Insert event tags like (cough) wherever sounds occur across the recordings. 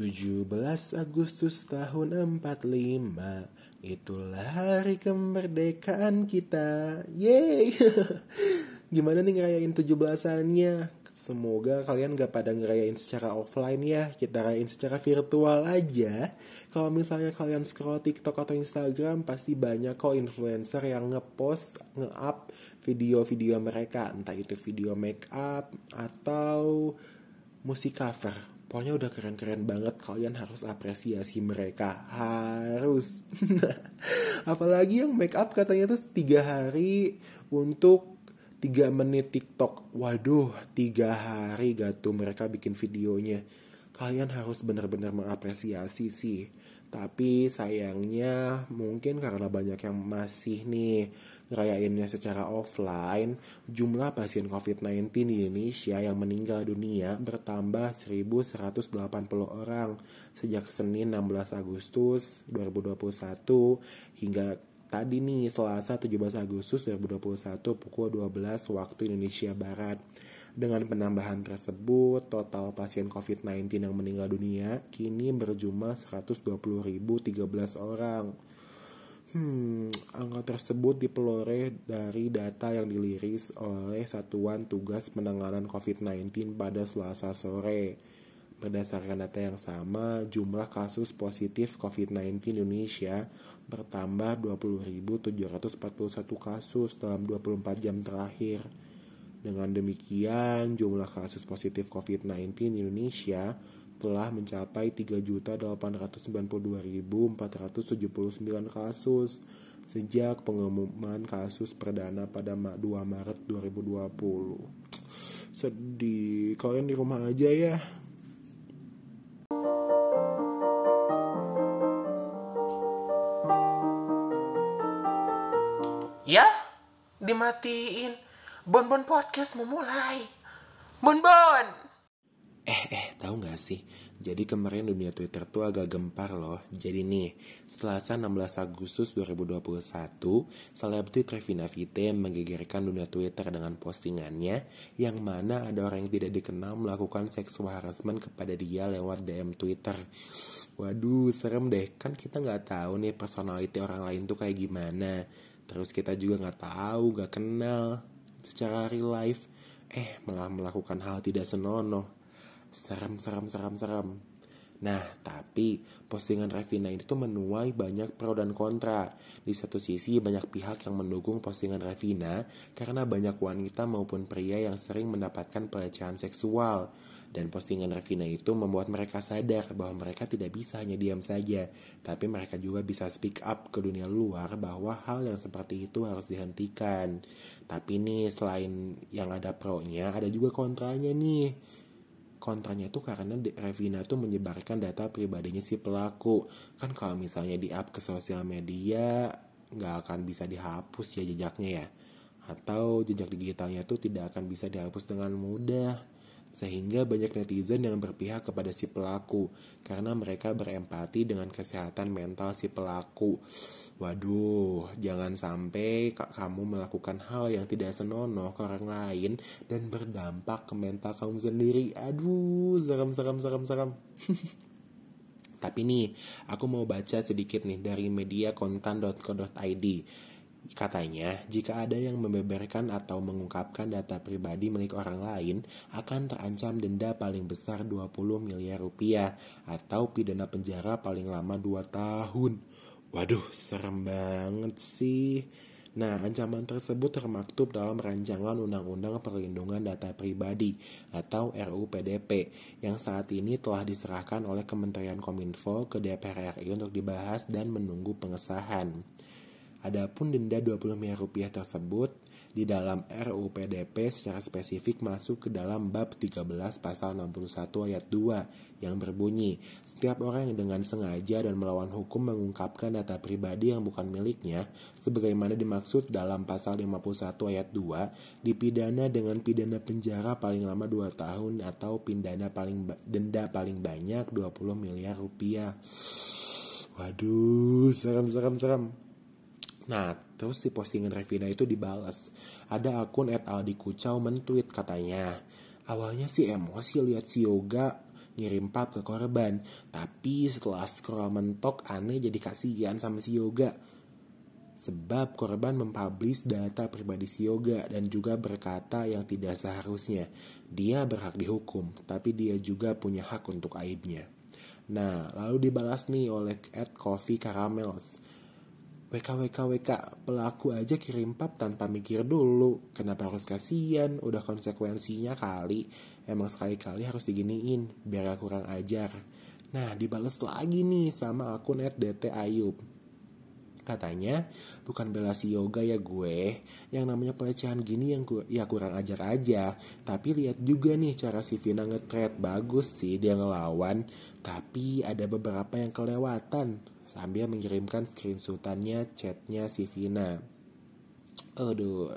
17 Agustus tahun 45 Itulah hari kemerdekaan kita. Yeay. (laughs) Gimana nih ngerayain 17-annya? Semoga kalian gak pada ngerayain secara offline ya. Kita rayain secara virtual aja. Kalau misalnya kalian scroll TikTok atau Instagram Pasti banyak kok influencer yang ngepost, nge-up video-video mereka. Entah itu video make up atau musik cover Pokoknya udah keren-keren banget, kalian harus apresiasi mereka. Harus. (laughs) Apalagi yang make up katanya tuh tiga hari untuk tiga menit TikTok. Waduh, tiga hari gak tuh mereka bikin videonya. Kalian harus benar-benar mengapresiasi sih. Tapi sayangnya mungkin karena banyak yang masih nih ngerayainnya secara offline, jumlah pasien COVID-19 di Indonesia yang meninggal dunia bertambah 1.180 orang sejak Senin 16 Agustus 2021 hingga tadi nih Selasa 17 Agustus 2021 pukul 12 waktu Indonesia Barat. Dengan penambahan tersebut, total pasien COVID-19 yang meninggal dunia kini berjumlah 120.013 orang. Hmm, angka tersebut dipeloreh dari data yang diliris oleh Satuan Tugas Penanganan COVID-19 pada Selasa sore. Berdasarkan data yang sama, jumlah kasus positif COVID-19 Indonesia bertambah 20.741 kasus dalam 24 jam terakhir. Dengan demikian, jumlah kasus positif COVID-19 Indonesia telah mencapai 3.892.479 kasus sejak pengumuman kasus perdana pada 2 Maret 2020. Sedih, kalian di rumah aja ya. Ya, dimatiin. Bon-bon podcast memulai. Bon-bon. Eh, eh, tahu nggak sih? Jadi kemarin dunia Twitter tuh agak gempar loh. Jadi nih, Selasa 16 Agustus 2021, selebriti Trevina Vite menggegerkan dunia Twitter dengan postingannya yang mana ada orang yang tidak dikenal melakukan seksual harassment kepada dia lewat DM Twitter. Waduh, serem deh. Kan kita nggak tahu nih personality orang lain tuh kayak gimana. Terus kita juga nggak tahu, nggak kenal secara real life. Eh, malah melakukan hal tidak senonoh Serem, serem, serem, serem. Nah, tapi postingan Revina ini tuh menuai banyak pro dan kontra. Di satu sisi banyak pihak yang mendukung postingan Revina karena banyak wanita maupun pria yang sering mendapatkan pelecehan seksual. Dan postingan Revina itu membuat mereka sadar bahwa mereka tidak bisa hanya diam saja, tapi mereka juga bisa speak up ke dunia luar bahwa hal yang seperti itu harus dihentikan. Tapi nih selain yang ada pro-nya, ada juga kontranya nih. Kontranya itu karena Revina tuh menyebarkan data pribadinya si pelaku. Kan kalau misalnya di up ke sosial media nggak akan bisa dihapus ya jejaknya ya. Atau jejak digitalnya tuh tidak akan bisa dihapus dengan mudah sehingga banyak netizen yang berpihak kepada si pelaku karena mereka berempati dengan kesehatan mental si pelaku. Waduh, jangan sampai kamu melakukan hal yang tidak senonoh ke orang lain dan berdampak ke mental kamu sendiri. Aduh, serem serem serem serem. (laughs) Tapi nih, aku mau baca sedikit nih dari media kontan.co.id. Katanya, jika ada yang membeberkan atau mengungkapkan data pribadi milik orang lain, akan terancam denda paling besar 20 miliar rupiah atau pidana penjara paling lama 2 tahun. Waduh, serem banget sih. Nah, ancaman tersebut termaktub dalam rancangan Undang-Undang Perlindungan Data Pribadi atau RUU PDP yang saat ini telah diserahkan oleh Kementerian Kominfo ke DPR RI untuk dibahas dan menunggu pengesahan. Adapun denda 20 miliar rupiah tersebut di dalam RUU PDP secara spesifik masuk ke dalam bab 13 pasal 61 ayat 2 yang berbunyi setiap orang yang dengan sengaja dan melawan hukum mengungkapkan data pribadi yang bukan miliknya sebagaimana dimaksud dalam pasal 51 ayat 2 dipidana dengan pidana penjara paling lama 2 tahun atau pidana paling denda paling banyak 20 miliar rupiah. Waduh, serem serem serem. Nah, terus di postingan Revina itu dibalas. Ada akun at Aldi Kucau mentweet katanya. Awalnya sih emosi lihat si Yoga ngirim pap ke korban. Tapi setelah scroll mentok aneh jadi kasihan sama si Yoga. Sebab korban mempublish data pribadi si Yoga dan juga berkata yang tidak seharusnya. Dia berhak dihukum, tapi dia juga punya hak untuk aibnya. Nah, lalu dibalas nih oleh at Coffee Caramels. WKWKWK pelaku aja kirim pap tanpa mikir dulu. Kenapa harus kasihan? Udah konsekuensinya kali. Emang sekali-kali harus diginiin biar kurang ajar. Nah dibales lagi nih sama akun @dt ayub katanya bukan bela si yoga ya gue yang namanya pelecehan gini yang gue ya kurang ajar aja. Tapi lihat juga nih cara si Vina ngetret bagus sih dia ngelawan. Tapi ada beberapa yang kelewatan sambil mengirimkan screenshotannya chatnya si Vina. Aduh,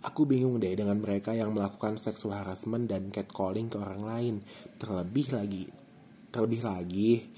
aku bingung deh dengan mereka yang melakukan seksual harassment dan catcalling ke orang lain. Terlebih lagi, terlebih lagi,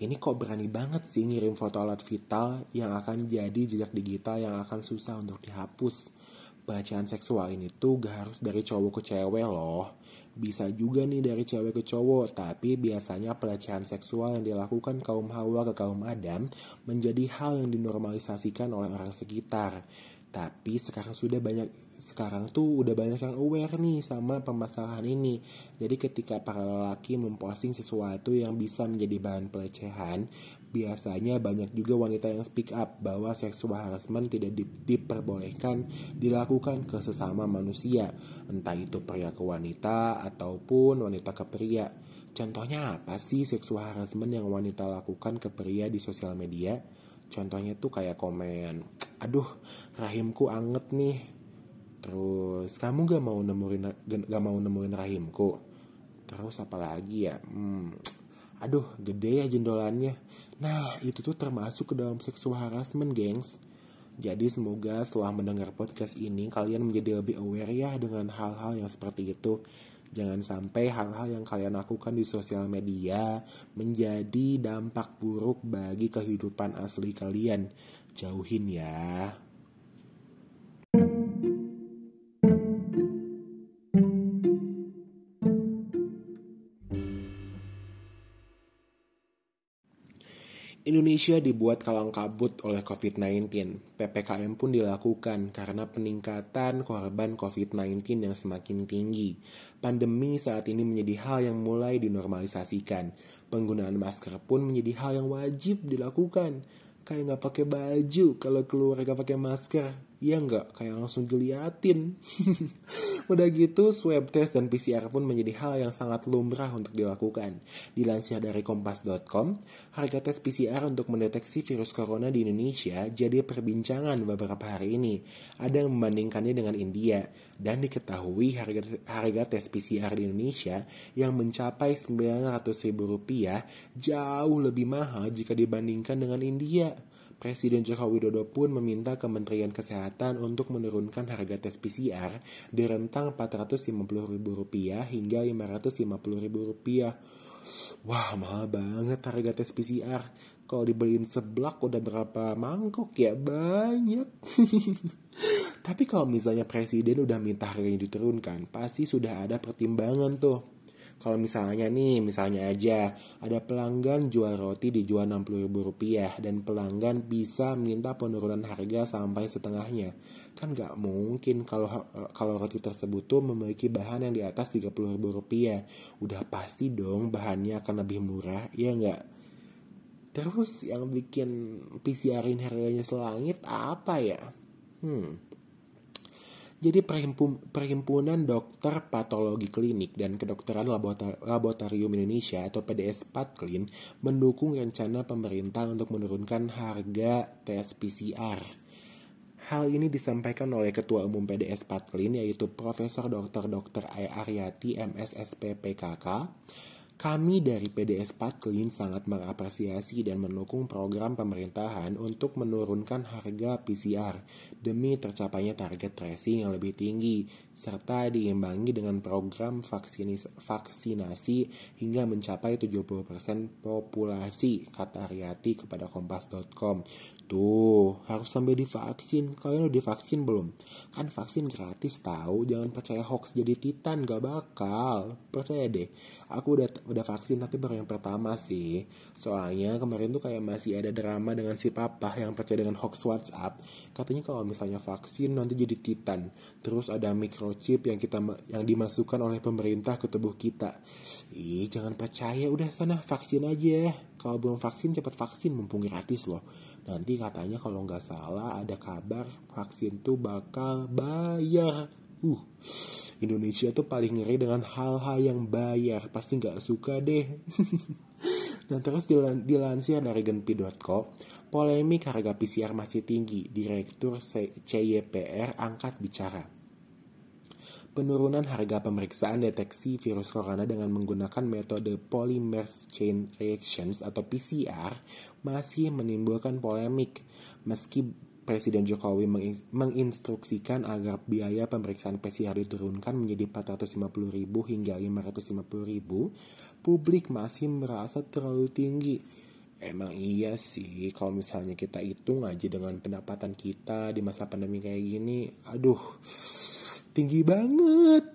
ini kok berani banget sih ngirim foto alat vital yang akan jadi jejak digital yang akan susah untuk dihapus. Pelecehan seksual ini tuh gak harus dari cowok ke cewek loh. Bisa juga nih dari cewek ke cowok, tapi biasanya pelecehan seksual yang dilakukan kaum Hawa ke kaum Adam menjadi hal yang dinormalisasikan oleh orang sekitar. Tapi sekarang sudah banyak sekarang tuh udah banyak yang aware nih sama permasalahan ini. Jadi ketika para lelaki memposting sesuatu yang bisa menjadi bahan pelecehan, biasanya banyak juga wanita yang speak up bahwa seksual harassment tidak di, diperbolehkan dilakukan ke sesama manusia, entah itu pria ke wanita ataupun wanita ke pria. Contohnya apa sih seksual harassment yang wanita lakukan ke pria di sosial media? Contohnya tuh kayak komen, aduh rahimku anget nih, Terus kamu gak mau nemuin gak mau nemuin rahimku. Terus apa lagi ya? Hmm, aduh gede ya jendolannya. Nah itu tuh termasuk ke dalam seksual harassment gengs. Jadi semoga setelah mendengar podcast ini kalian menjadi lebih aware ya dengan hal-hal yang seperti itu. Jangan sampai hal-hal yang kalian lakukan di sosial media menjadi dampak buruk bagi kehidupan asli kalian. Jauhin ya. Indonesia dibuat kalang kabut oleh COVID-19. PPKM pun dilakukan karena peningkatan korban COVID-19 yang semakin tinggi. Pandemi saat ini menjadi hal yang mulai dinormalisasikan. Penggunaan masker pun menjadi hal yang wajib dilakukan. Kayak nggak pakai baju kalau keluar gak pakai masker. Iya nggak? Kayak langsung diliatin. (laughs) Udah gitu, swab test dan PCR pun menjadi hal yang sangat lumrah untuk dilakukan. Dilansir dari kompas.com, harga tes PCR untuk mendeteksi virus corona di Indonesia jadi perbincangan beberapa hari ini. Ada yang membandingkannya dengan India, dan diketahui harga, harga tes PCR di Indonesia yang mencapai Rp900.000 jauh lebih mahal jika dibandingkan dengan India. Presiden Joko Widodo pun meminta Kementerian Kesehatan untuk menurunkan harga tes PCR di rentang Rp450.000 hingga Rp550.000. Wah, mahal banget harga tes PCR. Kalau dibeliin seblak udah berapa mangkok ya? Banyak. (laughs) Tapi kalau misalnya presiden udah minta harganya diturunkan, pasti sudah ada pertimbangan tuh kalau misalnya nih, misalnya aja ada pelanggan jual roti dijual Rp60.000 dan pelanggan bisa minta penurunan harga sampai setengahnya. Kan nggak mungkin kalau kalau roti tersebut tuh memiliki bahan yang di atas Rp30.000. Udah pasti dong bahannya akan lebih murah, ya nggak? Terus yang bikin PCR-in harganya selangit apa ya? Hmm, jadi Perhimpunan Dokter Patologi Klinik dan Kedokteran Laboratorium Indonesia atau PDS Patklin mendukung rencana pemerintah untuk menurunkan harga tes PCR. Hal ini disampaikan oleh Ketua Umum PDS Patklin yaitu Profesor Dr. Dr. Aryati MSSP PKK kami dari PDS Patklin sangat mengapresiasi dan mendukung program pemerintahan untuk menurunkan harga PCR demi tercapainya target tracing yang lebih tinggi, serta diimbangi dengan program vaksinasi hingga mencapai 70% populasi, kata Ariati kepada kompas.com. Tuh, harus sampai divaksin. Kalian udah divaksin belum? Kan vaksin gratis tahu, jangan percaya hoax jadi titan, gak bakal. Percaya deh, aku udah udah vaksin tapi baru yang pertama sih. Soalnya kemarin tuh kayak masih ada drama dengan si papa yang percaya dengan hoax WhatsApp. Katanya kalau misalnya vaksin nanti jadi titan. Terus ada microchip yang kita yang dimasukkan oleh pemerintah ke tubuh kita. Ih, jangan percaya, udah sana vaksin aja. Kalau belum vaksin cepat vaksin mumpung gratis loh. Nanti katanya kalau nggak salah ada kabar vaksin tuh bakal bayar. Uh. Indonesia tuh paling ngeri dengan hal-hal yang bayar. Pasti nggak suka deh. (laughs) nah terus dilansir dari genpi.co, polemik harga PCR masih tinggi. Direktur CYPR angkat bicara. Penurunan harga pemeriksaan deteksi virus corona dengan menggunakan metode polymer chain reactions atau PCR masih menimbulkan polemik meski Presiden Jokowi menginstruksikan agar biaya pemeriksaan PCR diturunkan menjadi 450.000 hingga 550.000, publik masih merasa terlalu tinggi. Emang iya sih, kalau misalnya kita hitung aja dengan pendapatan kita di masa pandemi kayak gini, aduh, tinggi banget.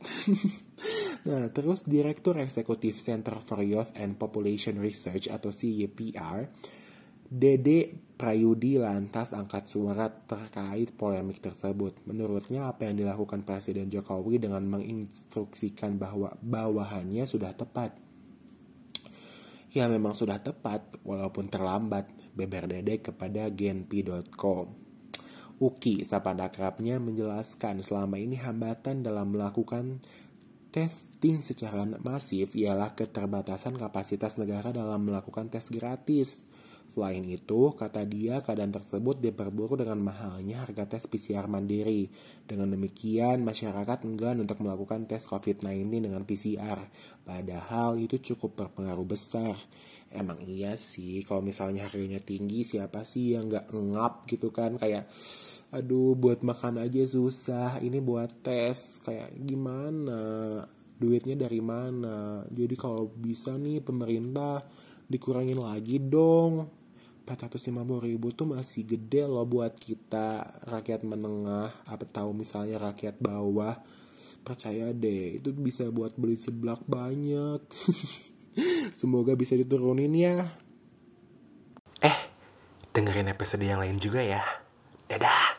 (laughs) nah, terus Direktur Eksekutif Center for Youth and Population Research atau CYPR, Dede Prayudi lantas angkat suara terkait polemik tersebut. Menurutnya apa yang dilakukan Presiden Jokowi dengan menginstruksikan bahwa bawahannya sudah tepat. Ya memang sudah tepat walaupun terlambat, beber Dede kepada genpi.com. Uki, sapa akrabnya menjelaskan selama ini hambatan dalam melakukan testing secara masif ialah keterbatasan kapasitas negara dalam melakukan tes gratis. Selain itu, kata dia keadaan tersebut diperburuk dengan mahalnya harga tes PCR mandiri. Dengan demikian, masyarakat enggan untuk melakukan tes COVID-19 dengan PCR. Padahal itu cukup berpengaruh besar. Emang iya sih, kalau misalnya harganya tinggi, siapa sih yang nggak ngap gitu kan? Kayak, aduh buat makan aja susah, ini buat tes. Kayak gimana? Duitnya dari mana? Jadi kalau bisa nih pemerintah dikurangin lagi dong. 450 ribu tuh masih gede loh buat kita. Rakyat menengah apa tahu misalnya rakyat bawah. Percaya deh itu bisa buat beli seblak banyak. (laughs) Semoga bisa diturunin ya. Eh dengerin episode yang lain juga ya. Dadah